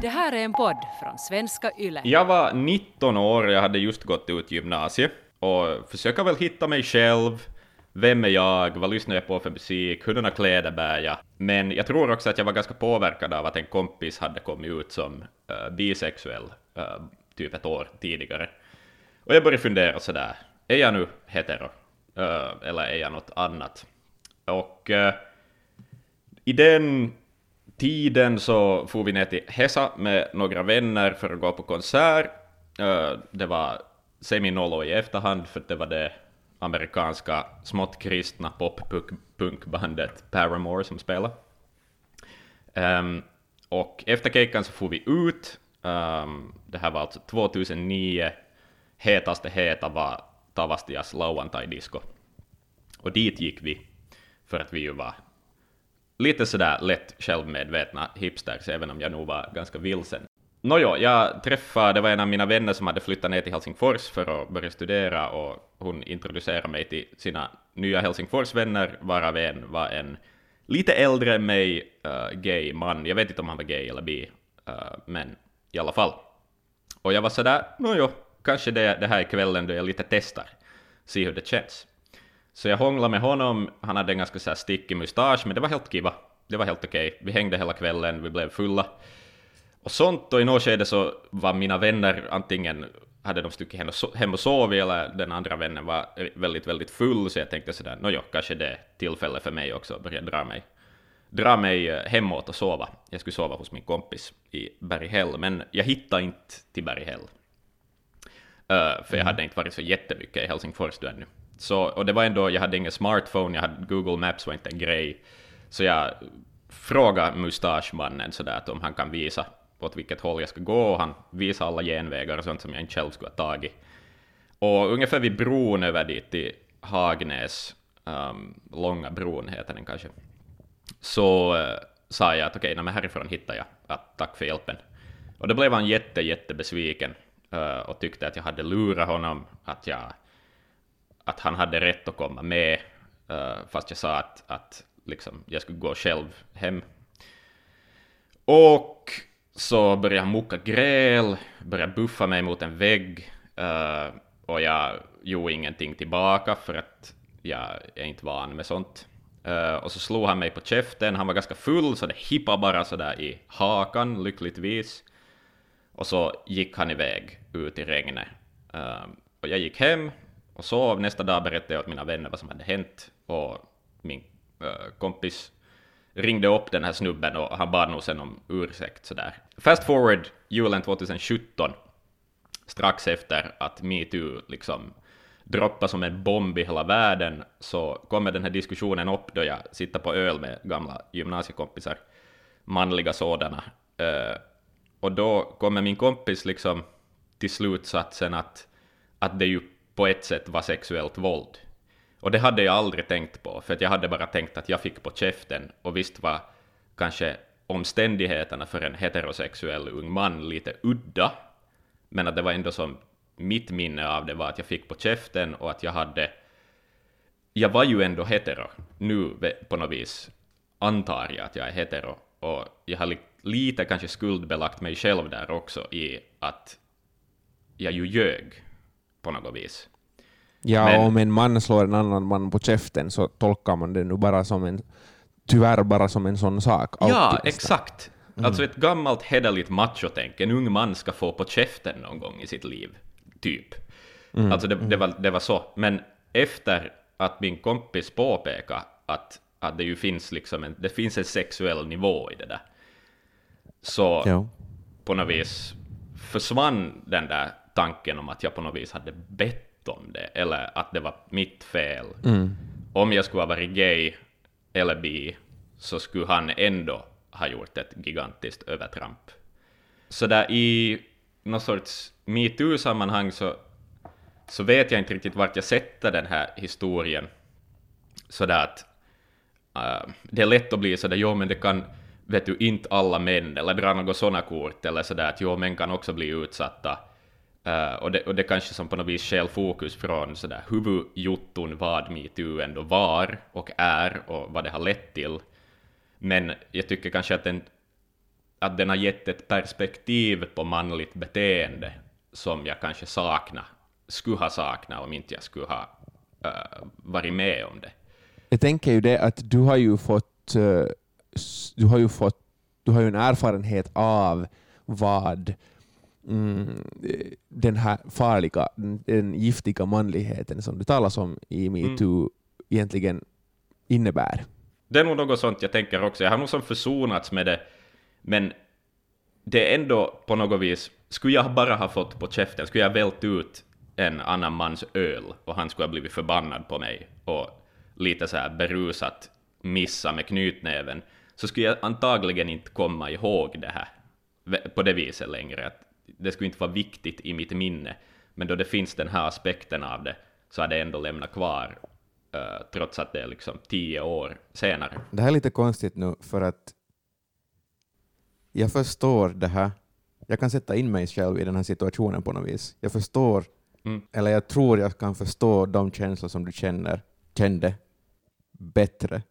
Det här är en podd från svenska YLE. Jag var 19 år och jag hade just gått ut gymnasiet och försöker väl hitta mig själv. Vem är jag? Vad lyssnar jag på för musik? Hurdana kläder bär jag? Men jag tror också att jag var ganska påverkad av att en kompis hade kommit ut som uh, bisexuell uh, typ ett år tidigare. Och jag började fundera sådär, är jag nu hetero? Uh, eller är jag något annat? Och i den tiden så for vi ner till Hesa med några vänner för att gå på konsert. Eh, det var semi-nollo i efterhand, för det var det amerikanska smått kristna pop-punkbandet Paramore som spelade. Um, och efter kejkan så får vi ut. Um, det här var alltså 2009. Hetaste heta var Tavastias Lauantai Disco. Och dit gick vi för att vi ju var lite sådär lätt självmedvetna hipsters, även om jag nog var ganska vilsen. Nåjo, jag träffade, det var en av mina vänner som hade flyttat ner till Helsingfors för att börja studera och hon introducerade mig till sina nya Helsingforsvänner, varav en var en lite äldre än mig uh, gay man. Jag vet inte om han var gay eller bi, uh, men i alla fall. Och jag var sådär, nåjo, kanske det, det här är kvällen då jag lite testar, se hur det känns. Så jag hånglade med honom, han hade en ganska så här stickig mustasch, men det var helt kiva. Det var helt okej. Okay. Vi hängde hela kvällen, vi blev fulla. Och sånt, och i något skede så var mina vänner antingen hade de stuckit hem och sovit, eller den andra vännen var väldigt, väldigt full, så jag tänkte sådär, nåjo, kanske det är tillfälle för mig också att börja dra mig, dra mig eh, hemåt och sova. Jag skulle sova hos min kompis i Berghäll, men jag hittade inte till Berghäll. Uh, för jag mm. hade inte varit så jättemycket i Helsingfors då ännu. Så, och det var ändå, jag hade ingen smartphone, jag hade Google Maps var inte en grej. Så jag frågade mustaschmannen sådär att om han kan visa åt vilket håll jag ska gå, och han visade alla genvägar och sånt som jag inte själv skulle ha tagit. Och ungefär vid bron över dit till Hagnäs, um, Långa bron heter den kanske, så uh, sa jag att okej, okay, härifrån hittar jag, att tack för hjälpen. Och då blev han jätte, jättebesviken uh, och tyckte att jag hade lurat honom, att, jag, att han hade rätt att komma med, uh, fast jag sa att, att liksom, jag skulle gå själv hem. Och så började han mucka gräl, började buffa mig mot en vägg, uh, och jag gjorde ingenting tillbaka för att jag är inte van med sånt. Uh, och så slog han mig på käften, han var ganska full så det hippade bara sådär i hakan, lyckligtvis. Och så gick han iväg ut i regnet. Uh, och jag gick hem och sov. Nästa dag berättade jag åt mina vänner vad som hade hänt och min eh, kompis ringde upp den här snubben och han bad nog sen om ursäkt sådär. Fast forward julen 2017, strax efter att metoo liksom droppade som en bomb i hela världen, så kommer den här diskussionen upp då jag sitter på öl med gamla gymnasiekompisar, manliga sådana. Uh, och då kommer min kompis liksom till slutsatsen att, att det ju på ett sätt var sexuellt våld. Och det hade jag aldrig tänkt på, för att jag hade bara tänkt att jag fick på käften, och visst var kanske omständigheterna för en heterosexuell ung man lite udda, men att det var ändå som mitt minne av det var att jag fick på käften och att jag hade... Jag var ju ändå hetero, nu på något vis antar jag att jag är hetero, och jag har lite kanske skuldbelagt mig själv där också i att jag ju ljög på något vis. Ja, Men, om en man slår en annan man på käften så tolkar man det nu bara som en, tyvärr bara som en sån sak. Ja, exakt. Mm. Alltså ett gammalt hederligt machotänk, en ung man ska få på käften någon gång i sitt liv, typ. Mm. Alltså det, det, var, det var så. Men efter att min kompis påpekade att, att det ju finns liksom en, det finns en sexuell nivå i det där, så jo. på något vis försvann den där tanken om att jag på något vis hade bett om det, eller att det var mitt fel. Mm. Om jag skulle ha varit gay eller bi, så skulle han ändå ha gjort ett gigantiskt övertramp. Så där i någon sorts metoo-sammanhang så, så vet jag inte riktigt vart jag sätter den här historien. Så där att uh, det är lätt att bli sådär, jo men det kan, vet du, inte alla män, eller dra något sådana kort, eller sådär att jo, män kan också bli utsatta. Uh, och, det, och det kanske som på något vis skäl fokus från sådär huvudjotton vad metoo ändå var och är och vad det har lett till. Men jag tycker kanske att den att den har gett ett perspektiv på manligt beteende som jag kanske saknar, skulle ha saknat om inte jag skulle ha uh, varit med om det. Jag tänker ju det att du har ju fått, uh, du har ju fått, du har ju en erfarenhet av vad mm, den här farliga, den giftiga manligheten som du talar om i metoo mm. egentligen innebär. Det är nog något sånt jag tänker också. Jag har nog som försonats med det, men det är ändå på något vis, skulle jag bara ha fått på käften, skulle jag vält ut en annan mans öl och han skulle ha blivit förbannad på mig och lite så här berusat missa med knytnäven, så skulle jag antagligen inte komma ihåg det här på det viset längre. Att det skulle inte vara viktigt i mitt minne, men då det finns den här aspekten av det så har det ändå lämnat kvar, uh, trots att det är liksom tio år senare. Det här är lite konstigt nu, för att jag förstår det här. Jag kan sätta in mig själv i den här situationen på något vis. Jag förstår, mm. eller jag tror jag kan förstå de känslor som du känner, kände bättre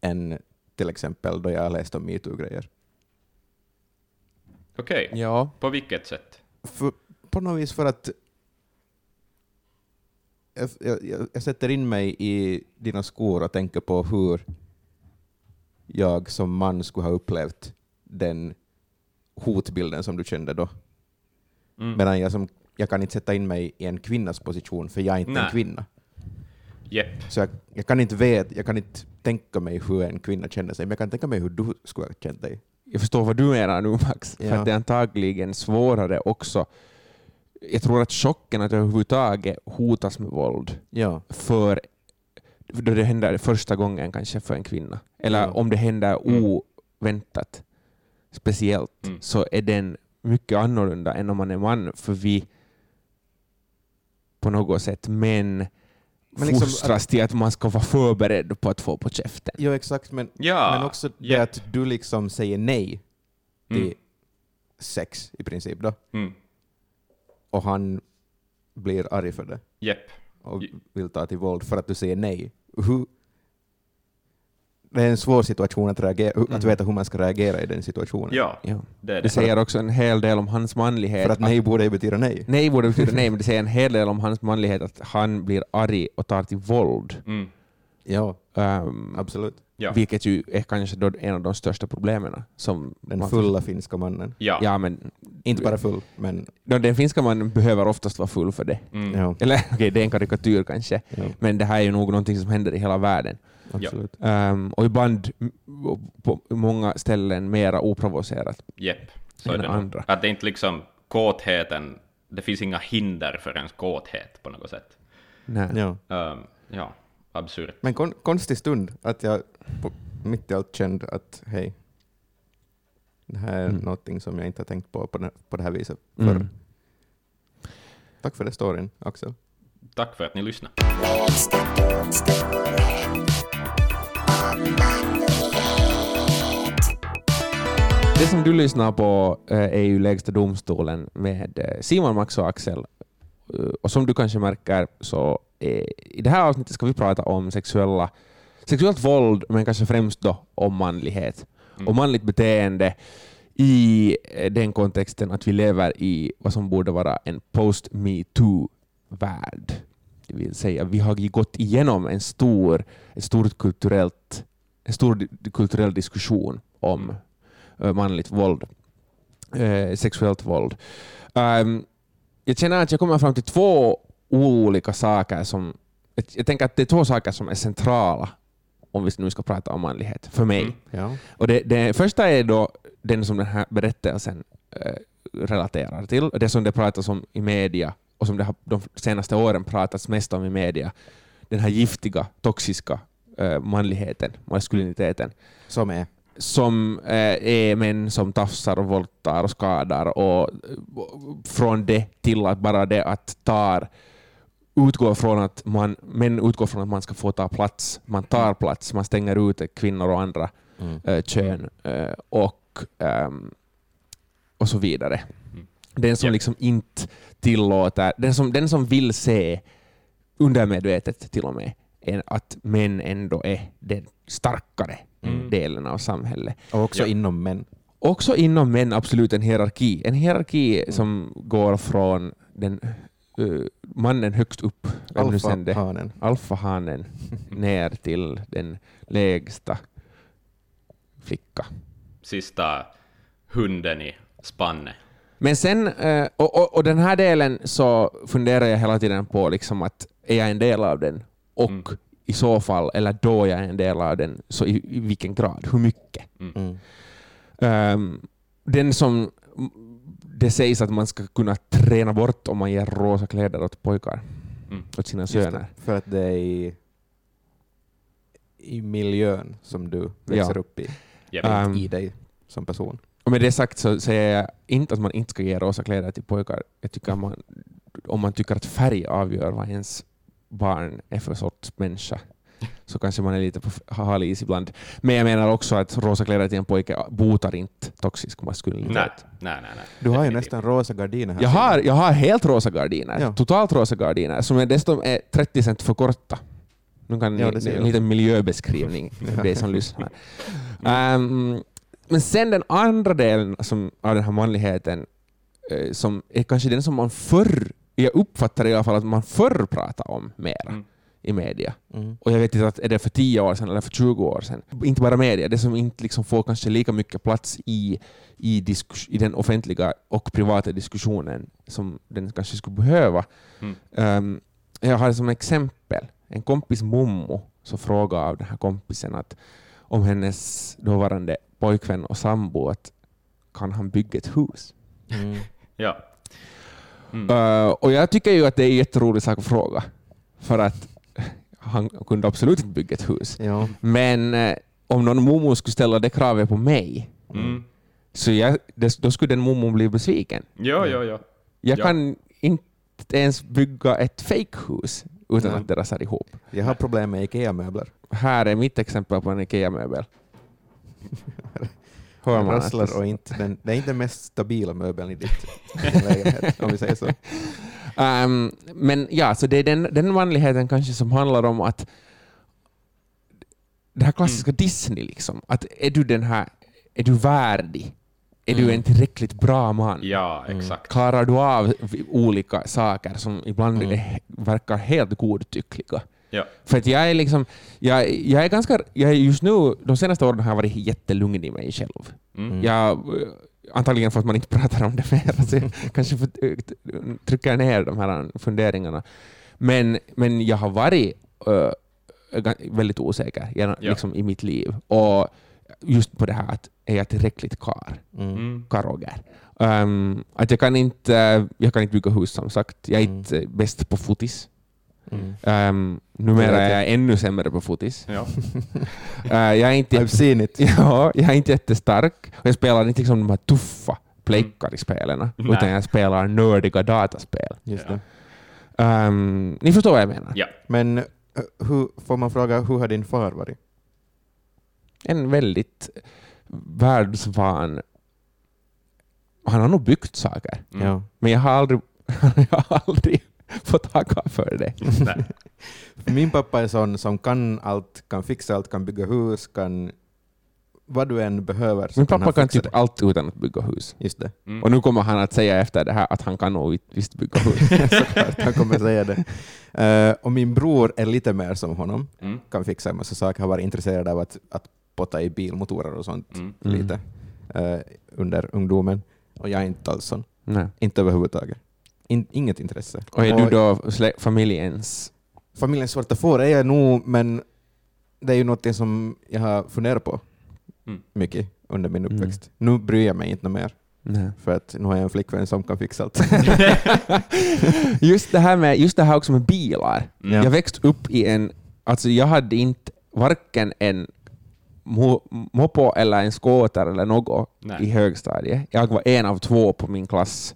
än till exempel då jag läste om metoo-grejer. Okej, okay. ja. på vilket sätt? För, på något vis för att jag, jag, jag, sätter in mig i dina skor och tänker på hur jag som man skulle ha upplevt den hotbilden som du kände då. Mm. Medan jag, som, jag kan inte sätta in mig i en kvinnas position, för jag är inte Nej. en kvinna. Yep. Så jag, jag, kan inte vet, jag kan inte tänka mig hur en kvinna känner sig, men jag kan tänka mig hur du skulle ha känt dig. Jag förstår vad du menar nu Max, ja. för det är antagligen svårare också. Jag tror att chocken att överhuvudtaget hotas med våld ja. för då det händer första gången kanske för en kvinna, eller ja. om det händer mm. oväntat speciellt, mm. så är den mycket annorlunda än om man är man, för vi på något sätt män men liksom fostras till att man ska vara förberedd på att få på käften. Jo, exakt, men, ja, men också det yep. att du liksom säger nej till mm. sex i princip då. Mm. Och han blir arg för det. Yep. Och vill ta till våld för att du säger nej. Hur, det är en svår situation att, reagera, mm. att veta hur man ska reagera i den situationen. Ja, ja. Det, det. det, säger också en hel del om hans manlighet. För att nej borde ju betyda nej. Nej borde betyda nej, men det säger en hel del om hans manlighet att han blir arg och tar till våld. Mm. Ja, um, absolut. Ja. Vilket ju är kanske en av de största problemen. Som den fulla finska mannen. Ja. ja men, Inte bara full, men... No, den finska mannen behöver oftast vara full för det. Mm. Ja. Eller okej, okay, det är en karikatyr kanske, men det här är ju nog någonting som händer i hela världen. Absolut. Um, och ibland på många ställen mera oprovocerat Jepp, så än är det andra. Att det inte liksom kåtheten, det finns inga hinder för ens kåthet på något sätt. Nej. Ja. Um, ja, absurt. Men kon konstig stund att jag på, mitt i allt kände att hej, det här är mm. någonting som jag inte har tänkt på på, det, på det här viset förr. Mm. Tack för det storyn, Axel. Tack för att ni lyssnade. Det som du lyssnar på eh, är ju Lägsta domstolen med eh, Simon, Max och Axel. Eh, och som du kanske märker så i det här avsnittet ska vi prata om sexuella, sexuellt våld, men kanske främst då om manlighet mm. och manligt beteende i eh, den kontexten att vi lever i vad som borde vara en post-metoo-värld. Det vill säga, vi har gått igenom en stor, en stort kulturellt, en stor kulturell diskussion om eh, manligt våld, eh, sexuellt våld. Ehm, jag känner att jag kommer fram till två olika saker som... Jag tänker att det är två saker som är centrala om vi nu ska prata om manlighet, för mig. Mm, ja. Och det, det första är då den som den här berättelsen eh, relaterar till, det som det pratas om i media och som det har de senaste åren pratats mest om i media. Den här giftiga, toxiska eh, manligheten, maskuliniteten. Som är? som eh, är män som tafsar och våldtar och skadar och från det till att bara det att tar utgår från att man, män utgår från att man ska få ta plats. Man tar plats, man stänger ute kvinnor och andra mm. äh, kön äh, och, ähm, och så vidare. Mm. Den som yeah. liksom inte tillåter, den som, den som vill se undermedvetet till och med, att män ändå är den starkare mm. delen av samhället. Och också ja. inom män. också inom män absolut en hierarki. En hierarki som går från den uh, mannen högst upp, Alfahanen. alfahanen, ner till den lägsta flicka. Sista hunden i spannet. Men sen, eh, och, och, och den här delen så funderar jag hela tiden på liksom att är jag en del av den? Och Mm. i så fall, eller då jag är en del av den, så i, i vilken grad? Hur mycket? Mm. Ehm, den som det sägs att man ska kunna träna bort om man ger rosa kläder åt pojkar, Mm. åt sina söner. det, För att det är i, i miljön som du växer Ja. upp i. Ehm, i dig som person. Och med det sagt så säger jag inte att man inte ska ge rosa kläder till pojkar. Jag tycker man, om man tycker att färg avgör vad ens barn är för sorts människa så kanske man är lite på hal is ibland. Men jag menar också att rosa kläder till en pojke botar inte toxisk maskulinitet. nej, nej, nej, nej. Du har ju nästan rosa gardiner här. Jag har, jag har helt rosa gardiner, Ja. totalt rosa gardiner, som är dessutom är 30 cent för korta. Nu kan Ja, ni, en liten miljöbeskrivning för dig som lyssnar. Ehm, men sen den andra delen som, av den här manligheten, eh, som är kanske den som man förr, jag uppfattar i alla fall att man förr pratade om mera Mm. I media. Mm. Och jag vet inte att är det för 10 år sedan eller för 20 år sedan. Inte bara media, det som inte liksom får kanske lika mycket plats i, i, diskus, i den offentliga och privata diskussionen som den kanske skulle behöva. Mm. Ehm, jag har som exempel en kompis mommo så frågade av den här kompisen att om hennes dåvarande pojkvän och sambo att kan han bygga ett hus? Mm. Ja. Mm. Uh, och jag tycker ju att det är en jätterolig sak att fråga. För att han kunde absolut inte bygga ett hus. Ja. Men eh, om någon momo skulle ställa det kravet på mig, Mm. så jag, det, då skulle den momon bli besviken. Jo, jo, jo. Jag Ja. kan inte ens bygga ett fake-hus utan Nej. att det rasar ihop. Jag har problem med IKEA-möbler. Här är mitt exempel på en IKEA-möbel. Hör man rasslar och inte, den, det är inte den mest stabila möbeln i ditt lägenhet, om vi säger så. Ehm, men ja, så det är den, den manligheten kanske som handlar om att det här klassiska Disney, liksom. att är du den här, är du värdig? Är du Mm. en tillräckligt bra man? Ja, Mm. exakt. Klarar du av olika saker som ibland Mm. är, verkar helt godtyckliga? Ja. För att jag är liksom, jag, jag är ganska, jag är just nu, de senaste åren har jag varit jättelugn i mig själv. Mm. Jag, antagligen för att man inte pratar om det mer, så jag kanske för, trycker ner de här funderingarna. Men, men jag har varit ga- väldigt osäker genom, Ja. liksom, i mitt liv. Och just på det här att är jag tillräckligt kar? Mm. Mm. Karoger. Um, att jag kan inte, jag kan inte bygga hus som sagt. Jag är Mm. inte bäst på fotis. Mm. Um, numera Det är jag ännu sämre på fotis. Ja. Uh, jag är inte I've seen it. Ja, jag är inte jättestark och jag spelar inte liksom de här tuffa plejkar i spelen, Nej. utan jag spelar nördiga dataspel. Just Ja. det. Um, ni förstår vad jag menar. ja. Men eh, hur, får man fråga, hur har din far varit? En väldigt världsvan... Han har nog byggt saker, Mm. Men jag har aldrig, jag har aldrig fått tacka för det. Min pappa är sån som kan allt, kan fixa allt, kan bygga hus, kan vad du än behöver. så Min pappa kan typ det. allt utan att bygga hus. Just det, Mm. Och nu kommer han att säga efter det här att han kan nog visst bygga hus. såklart. Han kommer säga det. Eh, och min bror är lite mer som honom, Mm. kan fixa en massa saker, har varit intresserad av att, att potta i bilmotorer och sånt Mm. Mm. lite eh, under ungdomen. Och jag är inte alls sån. Nej. Inte överhuvudtaget. In, inget intresse. Och är du då familjens... Familjens svarta får är jag nog, men det är ju något som jag har funderat på Mm. mycket under min Mm. uppväxt. Nu bryr jag mig inte mer, Nej. för att nu har jag en flickvän som kan fixa allt. just, det här med, just det här också med bilar. Mm. Jag växte upp i en... Alltså jag hade inte varken en mo- moppo eller en skoter eller något Nej. i högstadiet. Jag var en av två på min klass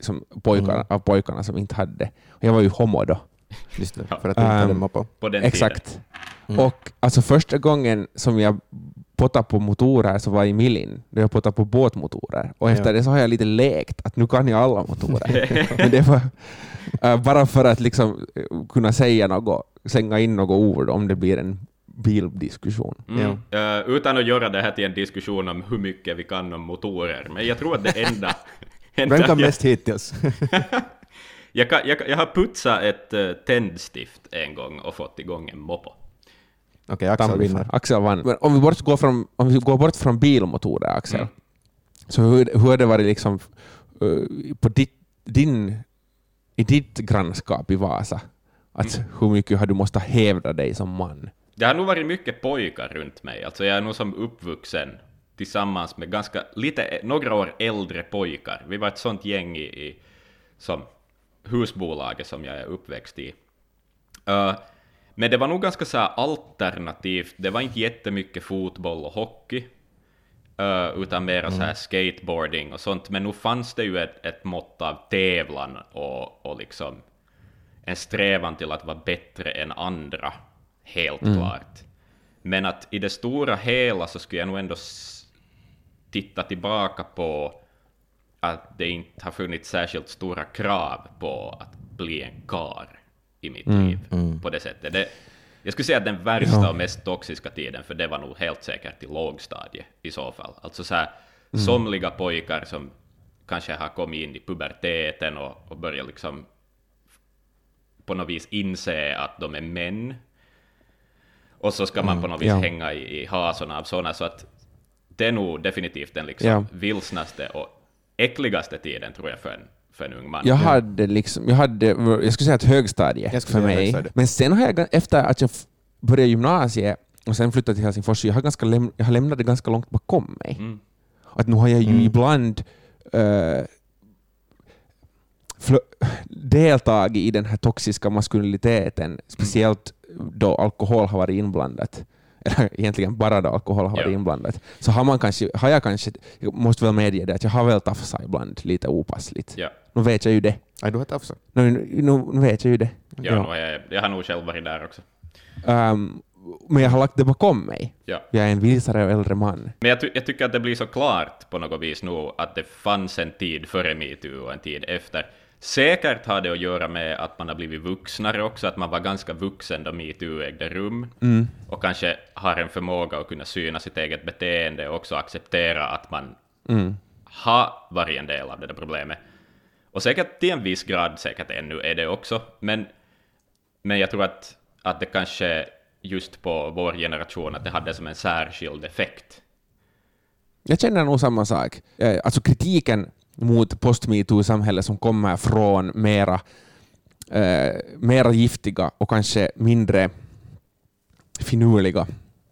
som pojkar, Mm. av pojkarna som inte hade. Och jag var ju homo då. Just det, Ja. för att jag inte hade Um, moppo. På den Exakt. Mm. Och alltså första gången som jag pottade på motorer så var i Milin, då jag pottade på båtmotorer. Och efter Ja. det så har jag lite lekt att nu kan jag alla motorer. Men det var äh, bara för att liksom eh, kunna säga något, slänga in något ord om det blir en bildiskussion. Mm. Uh, utan att göra det här till en diskussion om hur mycket vi kan om motorer, men jag tror att det enda... Vem kan jag, mest hittills? jag, kan, jag, jag har putsat ett uh, tändstift en gång och fått igång en moppo. Okej, Axel vinner. Axel vann. Men om vi, bort går från, om vi går bort från bilmotorer, Axel, Mm. så hur, hur har det varit liksom, uh, på ditt, din, i ditt grannskap i Vasa? Att Mm. Hur mycket har du måste hävda dig som man? Det har nog varit mycket pojkar runt mig, alltså jag är nog som uppvuxen tillsammans med ganska, lite, några år äldre pojkar. Vi var ett sånt gäng i, i som husbolaget som jag är uppväxt i. Uh, men det var nog ganska så här alternativt, det var inte jättemycket fotboll och hockey, uh, utan mera så här skateboarding och sånt, men nu fanns det ju ett, ett mått av tävlan och, och liksom en strävan till att vara bättre än andra, helt klart. Men att i det stora hela så skulle jag nog ändå titta tillbaka på att det inte har funnits särskilt stora krav på att bli en kar i mitt liv på det sättet. Det, jag skulle säga att den värsta och mest toxiska tiden, för det var nog helt säkert i lågstadiet i så fall. Alltså så här, somliga pojkar som kanske har kommit in i puberteten och, och börjat liksom på något vis inse att de är män. Och så ska man på något vis ja. hänga i, i hasorna av sådana, så att det är nog definitivt den liksom Ja. vilsnaste och äckligaste tiden tror jag för en, för en ung man. Jag hade liksom, jag hade, jag skulle säga ett högstadie för mig. högstadie. Men sen har jag, efter att jag började gymnasiet och sen flyttade till Helsingfors, så jag har, ganska läm, jag har lämnat det ganska långt bakom mig. Mm. Att nu har jag ju Mm. ibland uh, deltagit i den här toxiska maskuliniteten, speciellt då alkohol har varit inblandat. Eller egentligen bara då alkohol har varit Ja. inblandat. Så har, man kanske, har jag kanske, jag måste väl medge det, att jag har väl tafsat ibland lite opassligt. Ja, Nu vet jag ju det. Nej, du har tafsat. Nu, nu, nu vet jag ju det. ja, har jag, jag har nog själv varit där också. Ehm, men jag har lagt det bakom mig. Ja. Jag är en visare och äldre man. Men jag, ty jag tycker att det blir så klart på något vis nu att det fanns en tid före metoo och en tid efter. Säkert har det att göra med att man har blivit vuxnare också, att man var ganska vuxen då metoo ägde rum. Mm. Och kanske har en förmåga att kunna syna sitt eget beteende och också acceptera att man Mm. har varit en del av det där problemet. Och säkert till en viss grad, säkert ännu är det också, men, men jag tror att, att det kanske just på vår generation, att det hade som en särskild effekt. Jag känner nog samma sak. Eh, Alltså kritiken mot post-metoo-samhället som kommer från mera, eh, mera giftiga och kanske mindre finurliga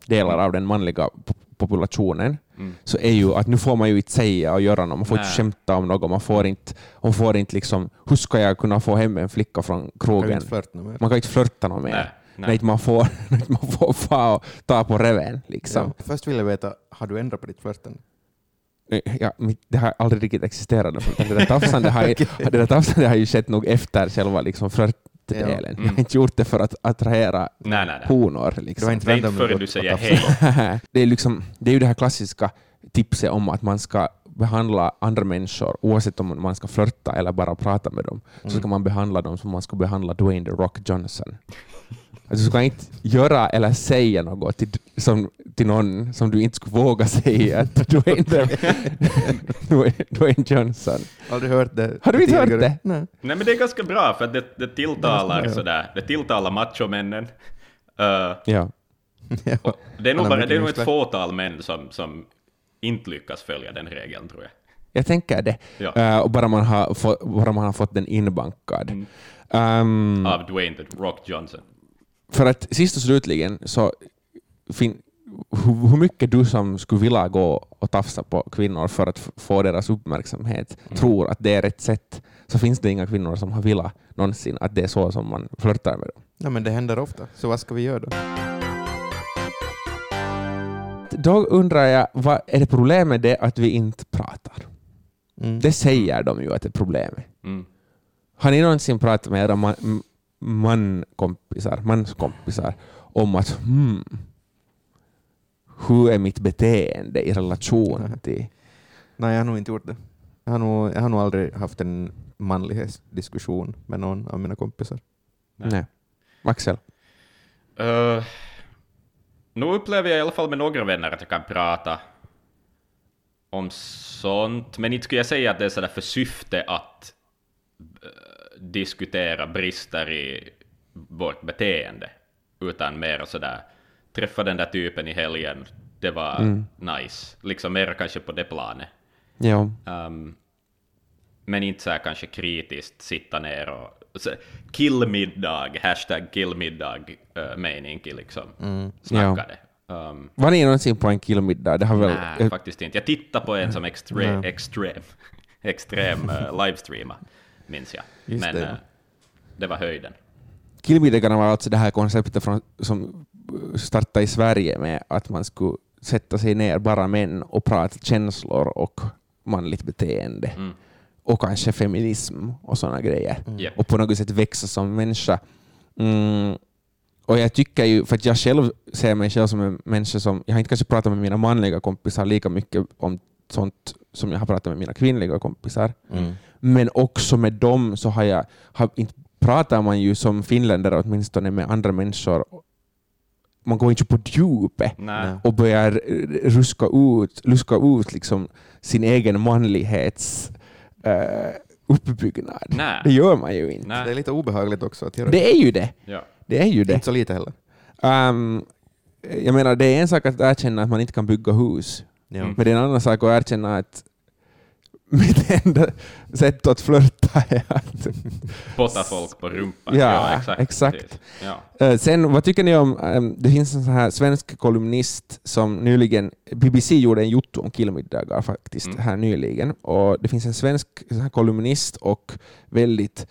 delar av den manliga po- populationen, Mm. så är ju att nu får man ju inte säga och göra något, man får Nej. inte skämta om något, man får inte, man får inte liksom, hur ska jag kunna få hem en flicka från krogen? Man kan inte flörta något mer. Nej, Nej. man får, inte man får fa och ta på reven. Liksom. Ja. Först vill jag veta, har du ändrat på ditt flörtande? Ja, det har aldrig riktigt existerat. Det där tafsandet har, ju- det där tafsandet har ju skett nog efter själva liksom flörtdelen. Ja. Jag har inte gjort det för att attrahera Nej, nej, nej. honor. Liksom. inte Det är inte förrän du säger hej. det, är liksom, det är ju det här klassiska tipset om att man ska behandla andra människor, oavsett om man ska flörta eller bara prata med dem, så Mm. ska man behandla dem som man ska behandla Dwayne The Rock Johnson. Alltså, du ska inte göra eller säga något till, som, till någon som du inte skulle våga säga till Dwayne, The- Dwayne, Dwayne Johnson. Aldrig hört det. Har du inte hört det? Nej. Nej, men det är ganska bra, för att det, det tilltalar Ja. sådär, det tilltalar machomännen. Uh, Ja. Ja. det är nog, bara, det är nog ett fåtal män som, som inte lyckas följa den regeln, tror jag. Jag tänker det. Ja. Eh, och bara man, har fått, bara man har fått den inbankad. Mm. Ehm, Av Dwayne The Rock Johnson. För att sist och slutligen så fin, hur, mycket du som skulle vilja gå och tafsa på kvinnor för att få deras uppmärksamhet tror att det är rätt sätt, så finns det inga kvinnor som har velat någonsin att det är så som man flörtar med dem. Nej, men det händer ofta, så vad ska vi göra då? Då undrar jag, vad är det problem med det att vi inte pratar? Mm. Det säger de ju att det är problemet. Mm. Har ni någonsin pratat med era mankompisar, manskompisar om att hmm, hur är mitt beteende i relation Nej. till... Nej, jag har nog inte gjort det. Jag har nog, jag har nog aldrig haft en manlighetsdiskussion med någon av mina kompisar. Nej. Nej. Axel? Uh, nu upplever jag i alla fall med några vänner att jag kan prata om sånt, men inte skulle jag säga att det är sådär för syfte att diskutera brister i vårt beteende, utan mer sådär träffa den där typen i helgen, det var nice, liksom mer kanske på det planet. Ja. Um, men inte så här kanske kritiskt sitta ner och killmiddag, hashtag killmiddag uh, mening liksom snacka det. Um, Var ni någonsin på en killmiddag? Det har väl... nej, faktiskt inte. Jag tittade på en som extre, extrem, extrem uh, livestreama, minns jag. Just men det, ja. eh, det var höjden. Killmiddagarna var alltså det här konceptet från, som startade i Sverige med att man skulle sätta sig ner, bara män, och prata känslor och manligt beteende. Mm. Och kanske feminism och sådana grejer. Japp. Och på något sätt växa som människa. Mm. Och jag tycker ju, för att jag själv ser mig själv som en människa som, jag har inte kanske pratat med mina manliga kompisar lika mycket om sånt som jag har pratat med mina kvinnliga kompisar. Mm. Men också med dem så har jag, har, inte pratar man ju som finländare åtminstone med andra människor. Man går inte på djupet Nej. Och börjar ruska ut, luska ut liksom sin egen manlighets eh, uppbyggnad. Nej. Det gör man ju inte. Nej. Det är lite obehagligt också att göra Det är ju det. Ja. Det är ju det. Inte så lite heller. Um, jag menar, det är en sak att erkänna att man inte kan bygga hus, Ja. Mm. men det är en annan sak att erkänna att mitt enda sätt att flörta är att... Potta folk på rumpan. Ja, exakt. exakt. precis. Ja. Sen, vad tycker ni om, det finns en sån här svensk kolumnist som nyligen, BBC gjorde en jotto om killmiddagar faktiskt, Mm. här nyligen, och det finns en svensk sån här kolumnist och väldigt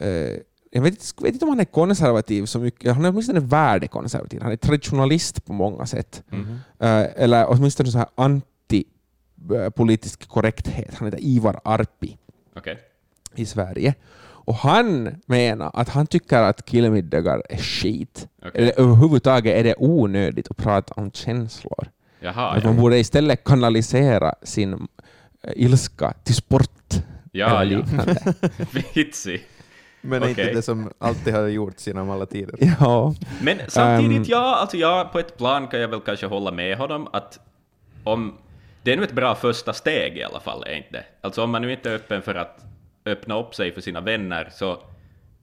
eh, jag vet, inte- vet inte om han är konservativ så mycket, han är åtminstone värdekonservativ, han är traditionalist på många sätt. Mm. Eh, eller åtminstone så här anti-politisk korrekthet. Han heter Ivar Arpi Okej. i Sverige. Och han menar att han tycker att killmiddagar är skit. Okej. Eller överhuvudtaget är det onödigt att prata om känslor. Jaha, att man ja. borde istället kanalisera sin eh, ilska till sport. Ja, eller ja. Vitsig. Men är inte det som alltid har gjorts genom alla tider. ja. Men samtidigt, Ehm. ja, alltså jag på ett plan kan jag väl kanske hålla med honom att om det är nu ett bra första steg i alla fall, är inte? Alltså om man nu inte är öppen för att öppna upp sig för sina vänner så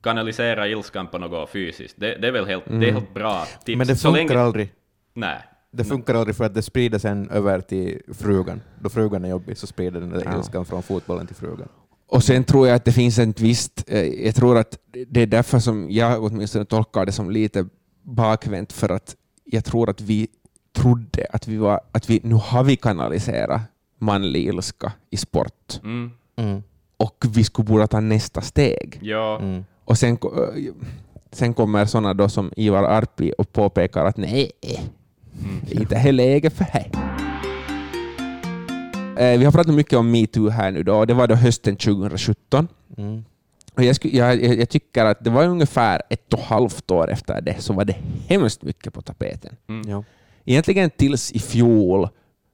kanalisera ilskan på något fysiskt. Det, det är väl helt, det är helt bra tips. Men det Så funkar länge- aldrig. Nej. Det funkar aldrig för att det sprider sen över till frugan. Då frugan är jobbig så sprider den där Ja. ilskan från fotbollen till frugan. Och sen tror jag att det finns ett visst, eh, jag tror att det är därför som jag åtminstone tolkar det som lite bakvänt, för att jag tror att vi trodde att vi var, att vi, nu har vi kanaliserat manlig ilska i sport Mm. Mm. och vi skulle borde ta nästa steg. Ja. Mm. Och sen, eh, sen kommer sådana då som Ivar Arpi och påpekar att nej, inte är läge för det. Eh, Vi har pratat mycket om metoo här nu då, och det var då hösten 2017. Mm. Och jag, sku- jag, jag, jag tycker att det var ungefär ett och ett halvt år efter det så var det hemskt mycket på tapeten. Mm. Ja. Egentligen tills i fjol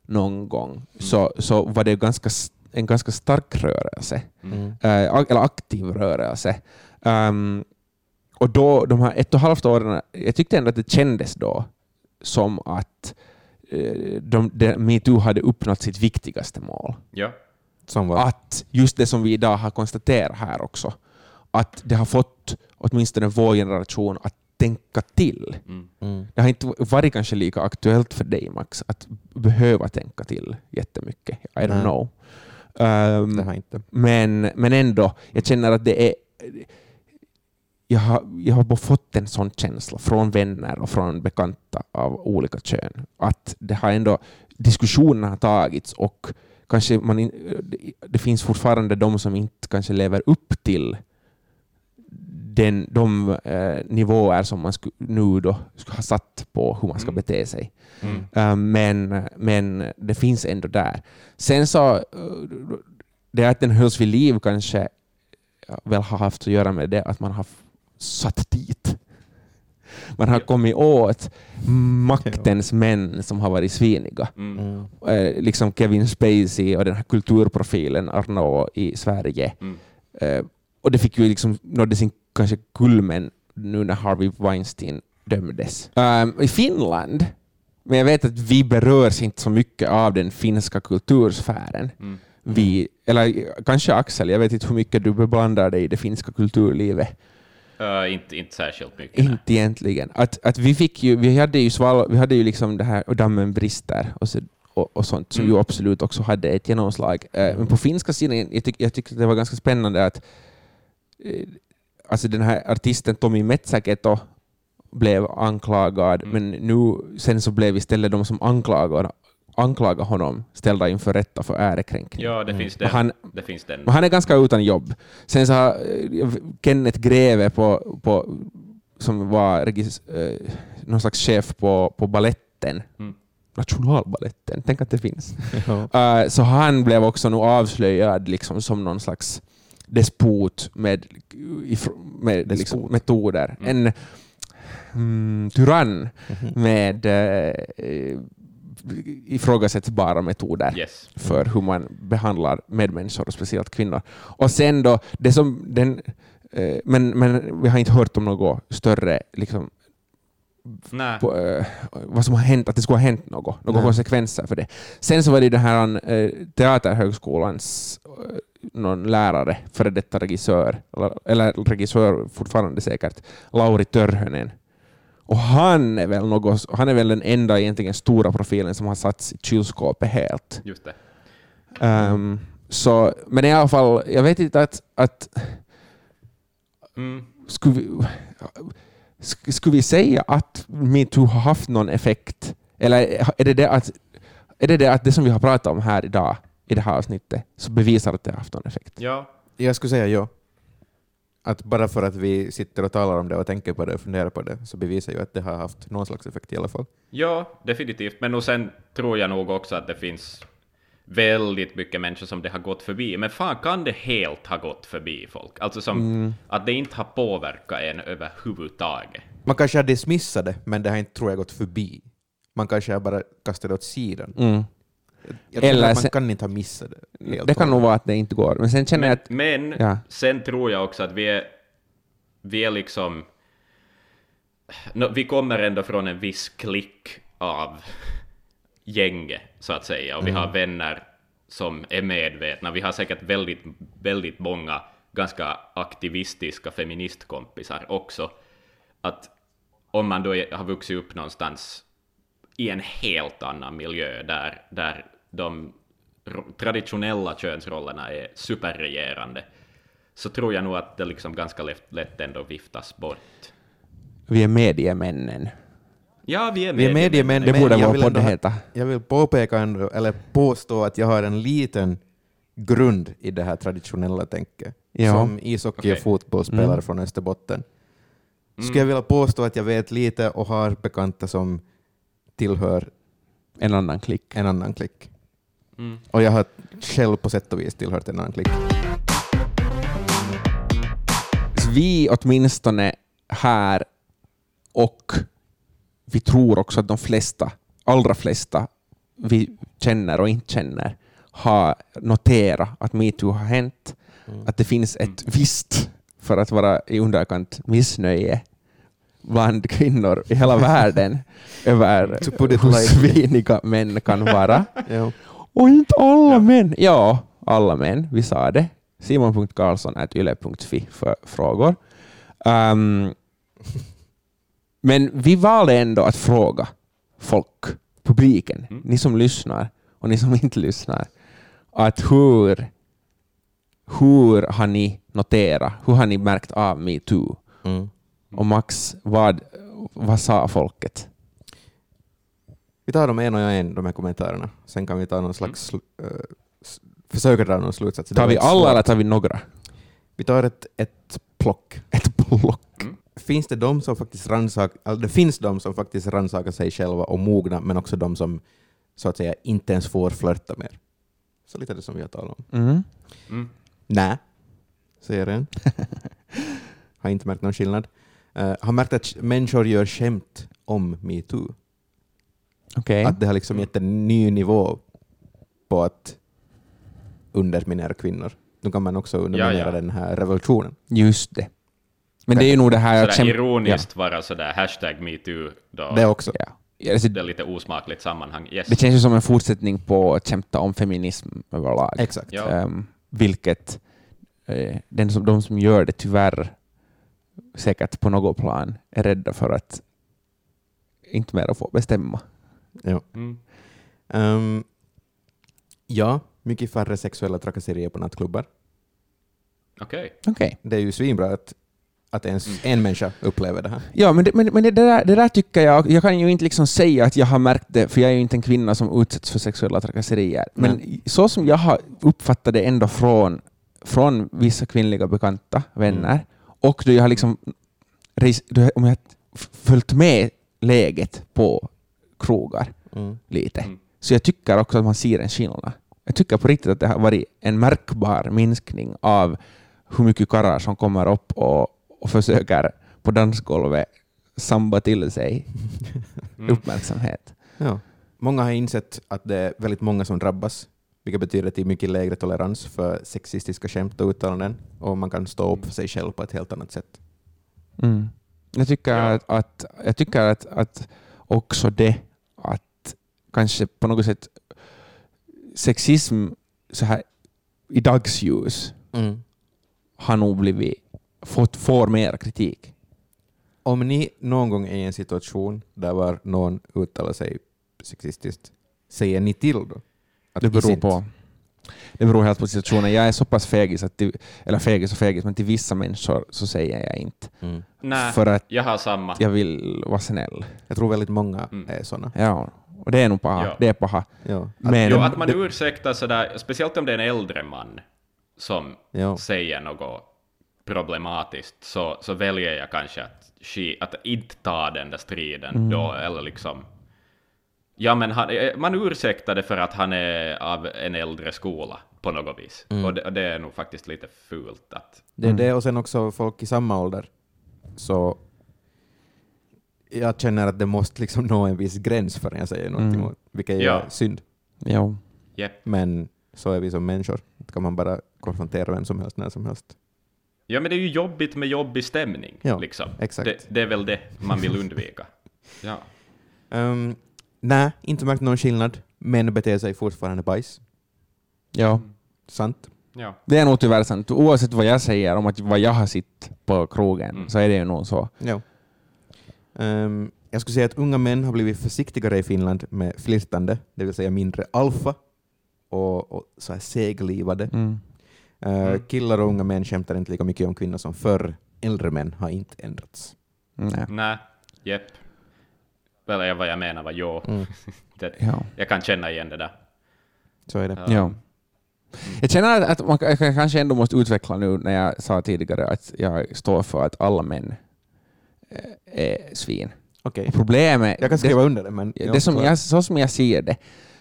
någon gång så, så var det ganska, en ganska stark rörelse, Mm. eh, ak- eller aktiv rörelse. Ehm, och då, de här ett och ett halvt åren, jag tyckte ändå att det kändes då som att eh, de, de, metoo hade uppnått sitt viktigaste mål Ja. Som var. att just det som vi idag har konstaterat här också, att det har fått åtminstone vår generation att tänka till. Mm. Mm. Det har inte varit kanske lika aktuellt för dig Max att behöva tänka till jättemycket. I don't Nej. know. Um, Det har inte. men, men ändå, jag känner att det är... Jag har, jag har bara fått en sån känsla från vänner och från bekanta av olika kön. Att det har ändå, diskussionerna har tagits och kanske man in, det finns fortfarande de som inte kanske lever upp till den, de eh, nivåer som man sku, nu då skulle ha satt på hur man ska Mm. bete sig. Mm. Eh, men, men det finns ändå där. Sen så, eh, det att den hölls vid liv kanske väl har haft att göra med det att man har satt dit. Man har kommit åt maktens män som har varit sviniga. Mm. Mm. Eh, liksom Kevin Spacey och den här kulturprofilen Arnault i Sverige. Mm. Eh, och det fick ju liksom, nådde sin kanske kulmen nu när Harvey Weinstein dömdes. Um, I Finland men jag vet att vi berörs inte så mycket av den finska kultursfären. Mm. Vi, eller kanske Axel, jag vet inte hur mycket du beblandar dig i det finska kulturlivet. Uh, inte, inte särskilt mycket. nej. Inte egentligen. Att, att vi, fick ju, vi hade ju sval, vi hade ju liksom det här och dammen brister och, så, och, och sånt som Mm. ju absolut också hade ett genomslag. Eh, Men på finska sidan, jag, tyck, jag tyckte det var ganska spännande att eh, alltså den här artisten Tommy Metsäketo blev anklagad, Mm. men nu sen så blev istället de som anklagar, anklagar honom ställda inför rätta för ärekränkning. Ja, det finns den. Men han, Det finns den. men han är ganska utan jobb. Sen så har eh, Kenneth Greve, på, på, som var regis, eh, någon slags chef på, på balletten, Mm. nationalballetten, tänk att det finns. Ja. Eh, så han blev också nu avslöjad liksom, som någon slags despot med, med Despot. liksom, metoder. Mm. En mm, tyrann Mhm. med eh, eh, ifrågasättbara metoder Yes. för hur man behandlar medmänniskor, och speciellt kvinnor. Och sen då, det som den, eh, men, men vi har inte hört om något större, liksom, på, eh, vad som har hänt, att det skulle ha hänt något, några konsekvenser för det. Sen så var det den här eh, Teaterhögskolans eh, någon lärare, före detta regissör, eller, eller regissör fortfarande säkert, Lauri Törhönen. Och han är väl något, han är väl den enda egentligen stora profilen som har satts i kylskåpet helt. Just det. Ehm, så, men i alla fall, jag vet inte att, att Mm. skulle, vi, sk- skulle vi säga att metoo har haft någon effekt? Eller är det det, att, är det det att det som vi har pratat om här idag, i det här avsnittet, så bevisar att det har haft någon effekt? Ja. Jag skulle säga ja. Att bara för att vi sitter och talar om det och tänker på det och funderar på det så bevisar ju att det har haft någon slags effekt i alla fall. ja, definitivt. Men och sen tror jag nog också att det finns väldigt mycket människor som det har gått förbi. Men fan, kan det helt ha gått förbi folk? Alltså som Mm. att det inte har påverkat en överhuvudtaget. Man kanske har dismissat det, men det har inte, tror jag, gått förbi. Man kanske har bara kastat det åt sidan. Mm. Jag tror Eller att man sen- kan inte ha missat det. helt Det kan nog vara att det inte går. Men sen känner jag Men, att... men Ja. sen tror jag också att vi är, vi är liksom... Nå, vi kommer ändå från en viss klick av gänget, så att säga, och vi Mm. har vänner som är medvetna. Vi har säkert väldigt, väldigt många ganska aktivistiska feministkompisar också. Att om man då är, har vuxit upp någonstans i en helt annan miljö där, där de traditionella könsrollerna är superregerande, så tror jag nog att det liksom ganska lätt, lätt ändå viftas bort. Vi är mediemännen. Ja, vi är Vi är mediemän, Det borde jag vår vill podd heta. Jag vill påpeka ändå, eller påstå att jag har en liten grund i det här traditionella tänket. Ja. Som ishockey och fotbollsspelare Mm. från Österbotten. Skulle jag vilja påstå att jag vet lite och har bekanta som tillhör En annan klick. en annan klick. Mm. Och jag har själv på sätt och vis tillhört en annan klick. Vi åtminstone här och vi tror också att de flesta, allra flesta vi känner och inte känner har noterat att metoo har hänt, att det finns ett visst, för att vara i underkant, missnöje bland kvinnor i hela världen över hur sviniga män kan vara. Ja. Och inte alla män. Ja, alla män. Vi sa det. Simon.Karlsson.yle.fi för frågor. Ehm, men vi valde ändå att fråga folk, publiken, Mm. ni som lyssnar och ni som inte lyssnar, att hur, hur har ni noterat, hur har ni märkt av metoo? Mm. Och Max, vad, vad sa folket? Vi tar dem en och en, de här kommentarerna. Sen kan vi ta någon slags... sl- eh, s- försöka dra någon slutsats. Tar vi alla svårt. eller tar vi några? Vi tar ett, ett plock. Ett block. Finns det de som faktiskt rannsakar, alltså det finns de som faktiskt rannsakar sig själva och mogna, men också de som så att säga inte ens får flörta mer. Så lite det som vi har talat om. Mm. Mm. Nä, säger en. har inte märkt någon skillnad. Uh, har märkt att människor gör skämt om metoo. Okej. Att det har liksom gett en ny nivå på att underminera kvinnor. Då kan man också underminera Ja, ja. den här revolutionen. Just det. Men det är ju nog det här... Sådär kämp- ironiskt vara sådär hashtag metoo då. Det också. Ja. Ja, alltså, Det är lite osmakligt sammanhang. Yes. det känns ju som en fortsättning på att kämpa om feminism överlag. Exakt. Ja. Ehm, vilket eh, den som, de som gör det tyvärr säkert på något plan är rädda för att inte mer få bestämma. Ja. Mm. Ehm, ja, mycket färre sexuella trakasserier på nattklubbar. Okej. Okej. Det är ju svinbra att, att ens en människa upplever det här. Ja, men, det, men, men det, där, det där tycker jag, jag kan ju inte liksom säga att jag har märkt det, för jag är ju inte en kvinna som utsätts för sexuella trakasserier. Men så som jag har uppfattat det ändå från, från vissa kvinnliga bekanta vänner, och då jag har liksom, om jag har följt med läget på krogar Mm. lite, Mm. så jag tycker också att man ser en skillnad. Jag tycker på riktigt att det har varit en märkbar minskning av hur mycket karlar som kommer upp och, och försöker på dansgolvet samba till sig Mm. uppmärksamhet. Ja. Många har insett att det är väldigt många som drabbas, vilket betyder att det är mycket lägre tolerans för sexistiska skämt och uttalanden, och man kan stå upp för sig själv på ett helt annat sätt. Mm. Jag tycker, Ja. att, att, jag tycker att, att också det kanske på något sätt sexism så här i dagsljus Mm. har nog blivit, fått, får mer kritik. Om ni någon gång är i en situation där var någon uttalar sig sexistiskt, säger ni till då? Att Det beror på. Det beror helt på situationen. Jag är så pass fegis, att till, eller fegis och fegis, men till vissa människor så säger jag inte. Mm. Nej, För att jag har samma. jag vill vara snäll. Jag tror väldigt många Mm. är sådana. Ja, och det är nog paha. Ja. Det är paha. Ja. Att, Men, Jo, att man ursäktar sådär, speciellt om det är en äldre man som ja. säger något problematiskt, så, så väljer jag kanske att, att inte ta den där striden Mm. då, eller liksom... Ja, men han, eh, man ursäktar det för att han är av en äldre skola på något vis. Mm. Och, det, och det är nog faktiskt lite fult att... Det är Mm. det och sen också folk i samma ålder. Så jag känner att det måste liksom nå en viss gräns förrän jag säger någonting, Mm. vilket Ja. är synd. ja. Yep. Men så är vi som människor. Inte kan man bara konfrontera vem som helst när som helst. Ja, men det är ju jobbigt med jobbig stämning, Ja, liksom. exakt. Det, det är väl det man vill undvika. Ja. Um, nej, inte märkt någon skillnad. Män beter sig fortfarande bajs. ja. Sant. ja. Det är nog tyvärr sant. Oavsett vad jag säger om att vad jag har sett på krogen Mm. så är det ju nog så. Ja. Ehm, jag skulle säga att unga män har blivit försiktigare i Finland med flirtande, det vill säga mindre alfa och, och så här seglivade. Mm. Mm. Killar och unga män skämtar inte lika mycket om kvinnor som förr. Äldre män har inte ändrats. Nej. Nej, jepp. Eller vad jag menar var jo. Mm. Det, Ja. jag kan känna igen det där. Så är det. Ja. Ja. Jag känner att man jag kanske ändå måste utveckla nu när jag sa tidigare att jag står för att alla män är svin. Okej. Och Problemet, Jag kan skriva under det, men... det, det som jag, så som jag ser det,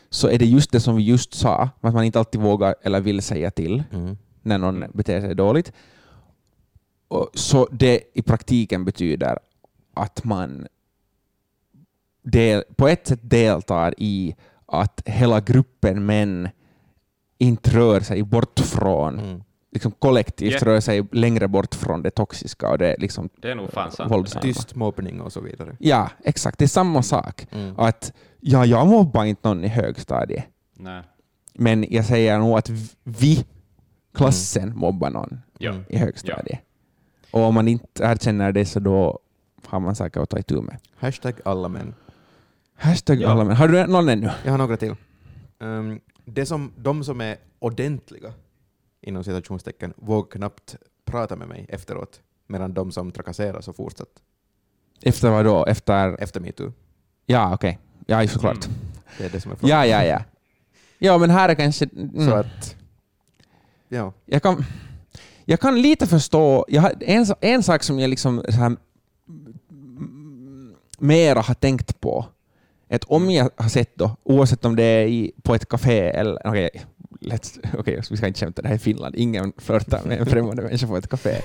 så är det just det som vi just sa, att man inte alltid vågar eller vill säga till Mm. när någon beter sig dåligt. Och så det i praktiken betyder att man del, på ett sätt deltar i att hela gruppen män inte rör sig bort från, Mm. Liksom kollektivt Yeah. rör sig längre bort från det toxiska och det liksom Det är nog fan sant. våldsamma. Tyst mobbning och så vidare. Ja, exakt. Det är samma sak. Mm. Att ja, jag mobbar inte någon i högstadiet, Nej. men jag säger nog att vi, klassen, mobbar någon Ja. Mm. i högstadiet. Och om man inte erkänner det så då har man saker att ta itu med. Hashtag alla män. Hashtag Ja. alla män. Har du någon ännu? Jag har några till. Um, det som, de som är ordentliga, inom citationstecken, vågar knappt prata med mig efteråt, medan de som trakasserar så fortsatt Efter vad då? Efter... efter metoo. Ja, okej. Ja, ju såklart. Mm. Det är det som är frågan. Ja, ja, ja. Ja, men här är kanske... Mm. Så att, ja. jag, kan, jag kan lite förstå... Jag har, en, en sak som jag liksom så här, mera har tänkt på, att om jag har sett då, oavsett om det är i, på ett café eller... Okej, let's- okej, vi ska inte skämta, det här är Finland. Ingen flörtar med en främmande människa på ett café.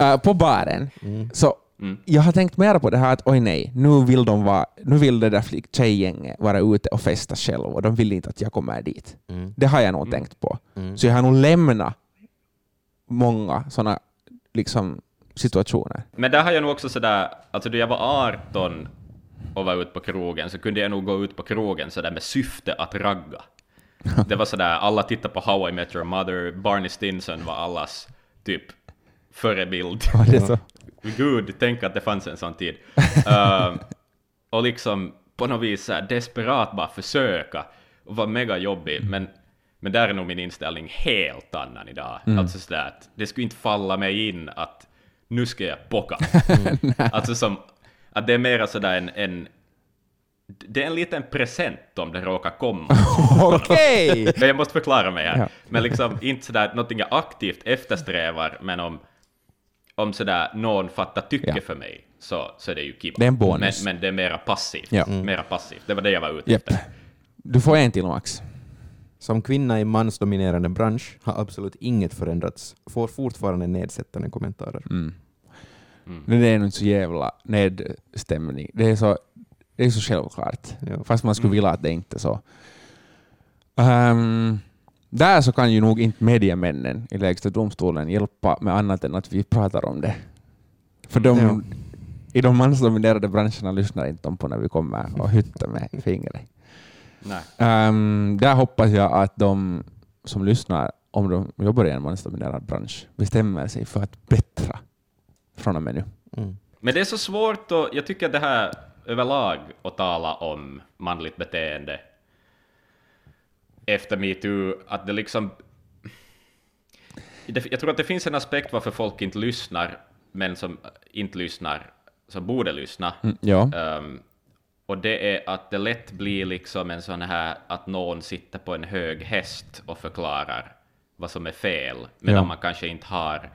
Uh, på baren. Mm. Så Mm. jag har tänkt mera på det här att oj nej, nu vill, de vara, nu vill det där tjejgänget vara ute och festa själv och de vill inte att jag kommer dit. Mm. Det har jag nog Mm. tänkt på. Mm. Så jag har nog lämnat många sådana liksom, situationer. Men där har jag nog också sådär, alltså då jag var 18 och var ute på krogen så kunde jag nog gå ut på krogen sådär med syfte att ragga. Det var sådär, alla tittade på How I Met Your Mother, Barney Stinson var allas typ förebild. Ja, det så. Gud, tänk att det fanns en sån tid. Uh, och liksom på något vis så här desperat bara försöka och vara mega jobbig, men, men där är nog min inställning helt annan idag. Alltså sådär att det skulle inte falla mig in att nu ska jag bocka. alltså som, att det är mera sådär en, en det är en liten present om det råkar komma. Okej! Men jag måste förklara mig här. Ja. Men liksom inte sådär någonting jag aktivt eftersträvar, men om, om sådär någon fattar tycke Ja. för mig, så, så är det ju kiva. Det är en bonus. Men, men det är mera passivt. Ja. Mera passivt. Det var det jag var ute efter. Du får en till Max. Som kvinna i mansdominerande bransch har absolut inget förändrats. Får fortfarande nedsättande kommentarer. Mm. Men det är nog så jävla nedstämning. Det är så, det är så självklart. Ja. Fast man skulle vilja att det inte är så. Ehm, där så kan ju nog inte mediemännen i lägsta domstolen hjälpa med annat än att vi pratar om det. För de, Ja. i de mansdominerade branscherna lyssnar inte de på när vi kommer och hyttar med fingret. Ehm, där hoppas jag att de som lyssnar, om de jobbar i en mansdominerad bransch, bestämmer sig för att bättra från och med nu. Mm. Men det är så svårt och jag tycker det här överlag att tala om manligt beteende efter metoo, att det liksom... Jag tror att det finns en aspekt varför folk inte lyssnar, men som inte lyssnar, som borde lyssna. Mm, ja. Ehm, och det är att det lätt blir liksom en sån här att någon sitter på en hög häst och förklarar vad som är fel, medan Ja. man kanske inte har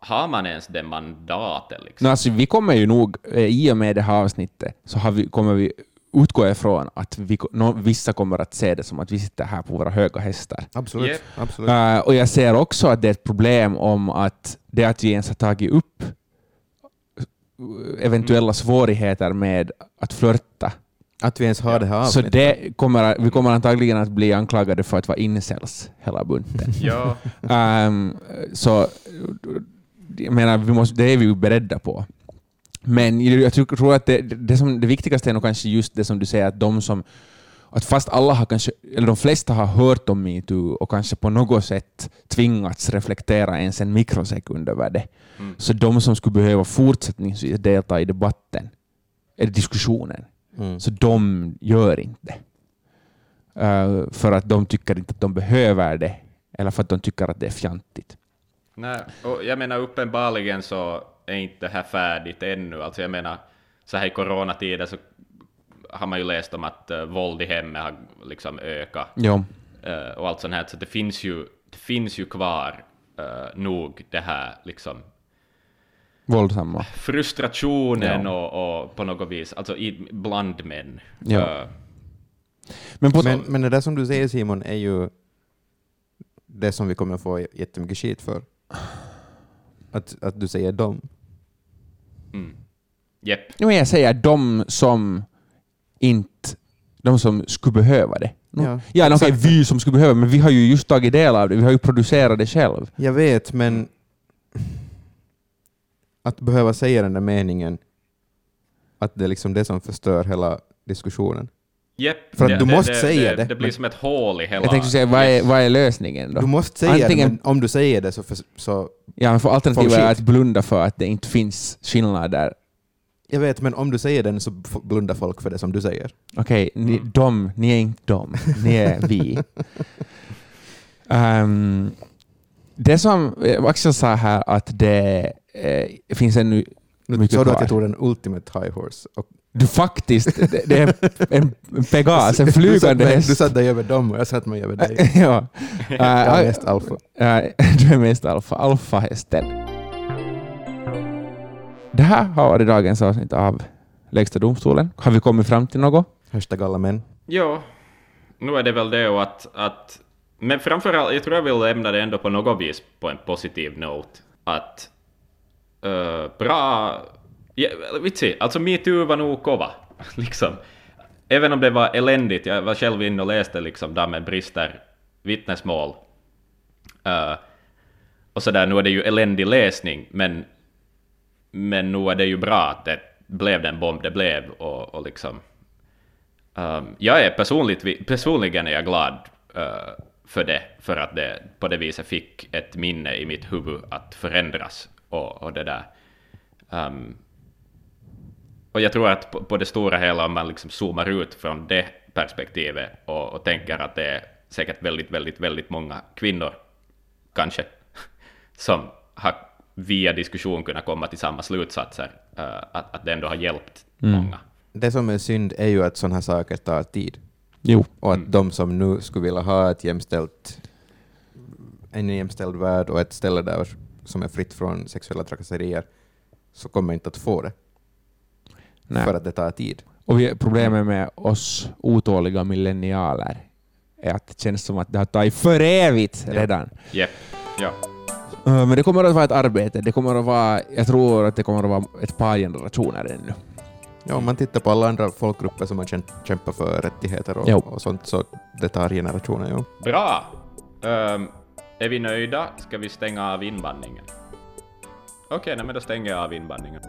har man ens det mandatet liksom? No, alltså, vi kommer ju nog, eh, i och med det här avsnittet, så har vi, kommer vi utgå ifrån att vi, nå- vissa kommer att se det som att vi sitter här på våra höga hästar. Absolut. Yep. absolut. Eh, och jag ser också att det är ett problem om att det att vi ens har tagit upp eventuella svårigheter med att flörta. Att vi ens har det här Så avsnittet. det kommer, vi kommer antagligen att bli anklagade för att vara incels hela bunten. Ja, Ehm, så jag menar, vi måste, det är vi ju beredda på. Men jag tror, att det, det, som, det viktigaste är nog kanske just det som du säger, att de som att fast alla har kanske, eller de flesta har hört om metoo och kanske på något sätt tvingats reflektera ens en mikrosekund över det, Mm. så de som skulle behöva fortsättningsvis delta i debatten, eller diskussionen, Mm. så de gör inte. Eh, för att de tycker inte att de behöver det, eller för att de tycker att det är fjantigt. Nej, och jag menar uppenbarligen så är inte det här färdigt ännu. Alltså jag menar, så här i coronatider så har man ju läst om att uh, våld i hemmet har liksom ökat Jo. eh, och allt sånt här, så det finns ju, det finns ju kvar uh, nog det här liksom Våldsamma. frustrationen Ja. och, och på något vis, alltså i, bland män. Ja. Eh, Men på Men, men det där som du säger Simon är ju det som vi kommer få jättemycket skit för. Att, att du säger dem. mm. Jo, men jag säger de som inte de som skulle behöva det. No. Ja, Ja, okej, exakt. vi som skulle behöva men vi har ju just tagit del av det. Vi har ju producerat det själv. Jag vet, men att behöva säga den där meningen att det är liksom det som förstör hela diskussionen. Jepp. För att du måste säga det. det, Det blir men- som ett hål i hela... Jag tänkte säga, vad är, vad är lösningen då? Du måste säga Antingen- det, men om du säger det så, för, så... Ja, men för alternativet Får är att blunda för att det inte finns skillnader. Jag vet, men om du säger den så blundar folk för det som du säger. Okej, ni, Mm. de, ni är inte de, ni är vi. Ehm, det som eh, Axel sa här att det eh, finns ännu Nu mycket sa du att jag tog den ultimate high horse. Och Du faktiskt, det, det är en Pegas, en du, satt flygande häst. du satt dig över dem och jag satt mig över dig. ja. Jag är Äh, mest alfa. äh, du är mest alfa, alfahästen. Det här har varit dagens avsnitt av Lägsta domstolen. Har vi kommit fram till något? Hashtag alla män. Jo, nu är det väl det och att, att... Men framförallt, jag tror jag vill lämna det ändå på något vis på en positiv note. Att... eh, bra... Ja, vitsi, alltså metoo var nog kova. liksom. Även om det var eländigt, jag var själv inne och läste liksom där med brister vittnesmål. Uh, och sådär, nu är det ju eländig läsning, men, men nu är det ju bra att det blev den bomb det blev och, och liksom... Um, jag är personligt, personligen är jag glad uh, för det, för att det på det viset fick ett minne i mitt huvud att förändras och, och det där. Um, och jag tror att på, på, det stora hela, om man liksom zoomar ut från det perspektivet och, och tänker att det är säkert väldigt, väldigt, väldigt många kvinnor, kanske, som har via diskussion kunnat komma till samma slutsatser, uh, att, att det ändå har hjälpt mm. många. Det som är synd är ju att sådana här saker tar tid. Jo. Och att mm. de som nu skulle vilja ha ett jämställt, en jämställd värld och ett ställe där som är fritt från sexuella trakasserier, så kommer inte att få det. Nej. För att det tar tid. Och vi, problemet med oss otåliga millennialer är att det känns som att det har tagit för evigt redan. Ja. Yep. ja. Men det kommer att vara ett arbete. Det kommer att vara, jag tror att det kommer att vara ett par generationer ännu. Ja, om man tittar på alla andra folkgrupper som har kämpat för rättigheter och, och sånt, så det tar generationer. Ja. Bra! Um, är vi nöjda? Ska vi stänga av inbandningen? Okej, okay, men då stänger jag av inbandningen.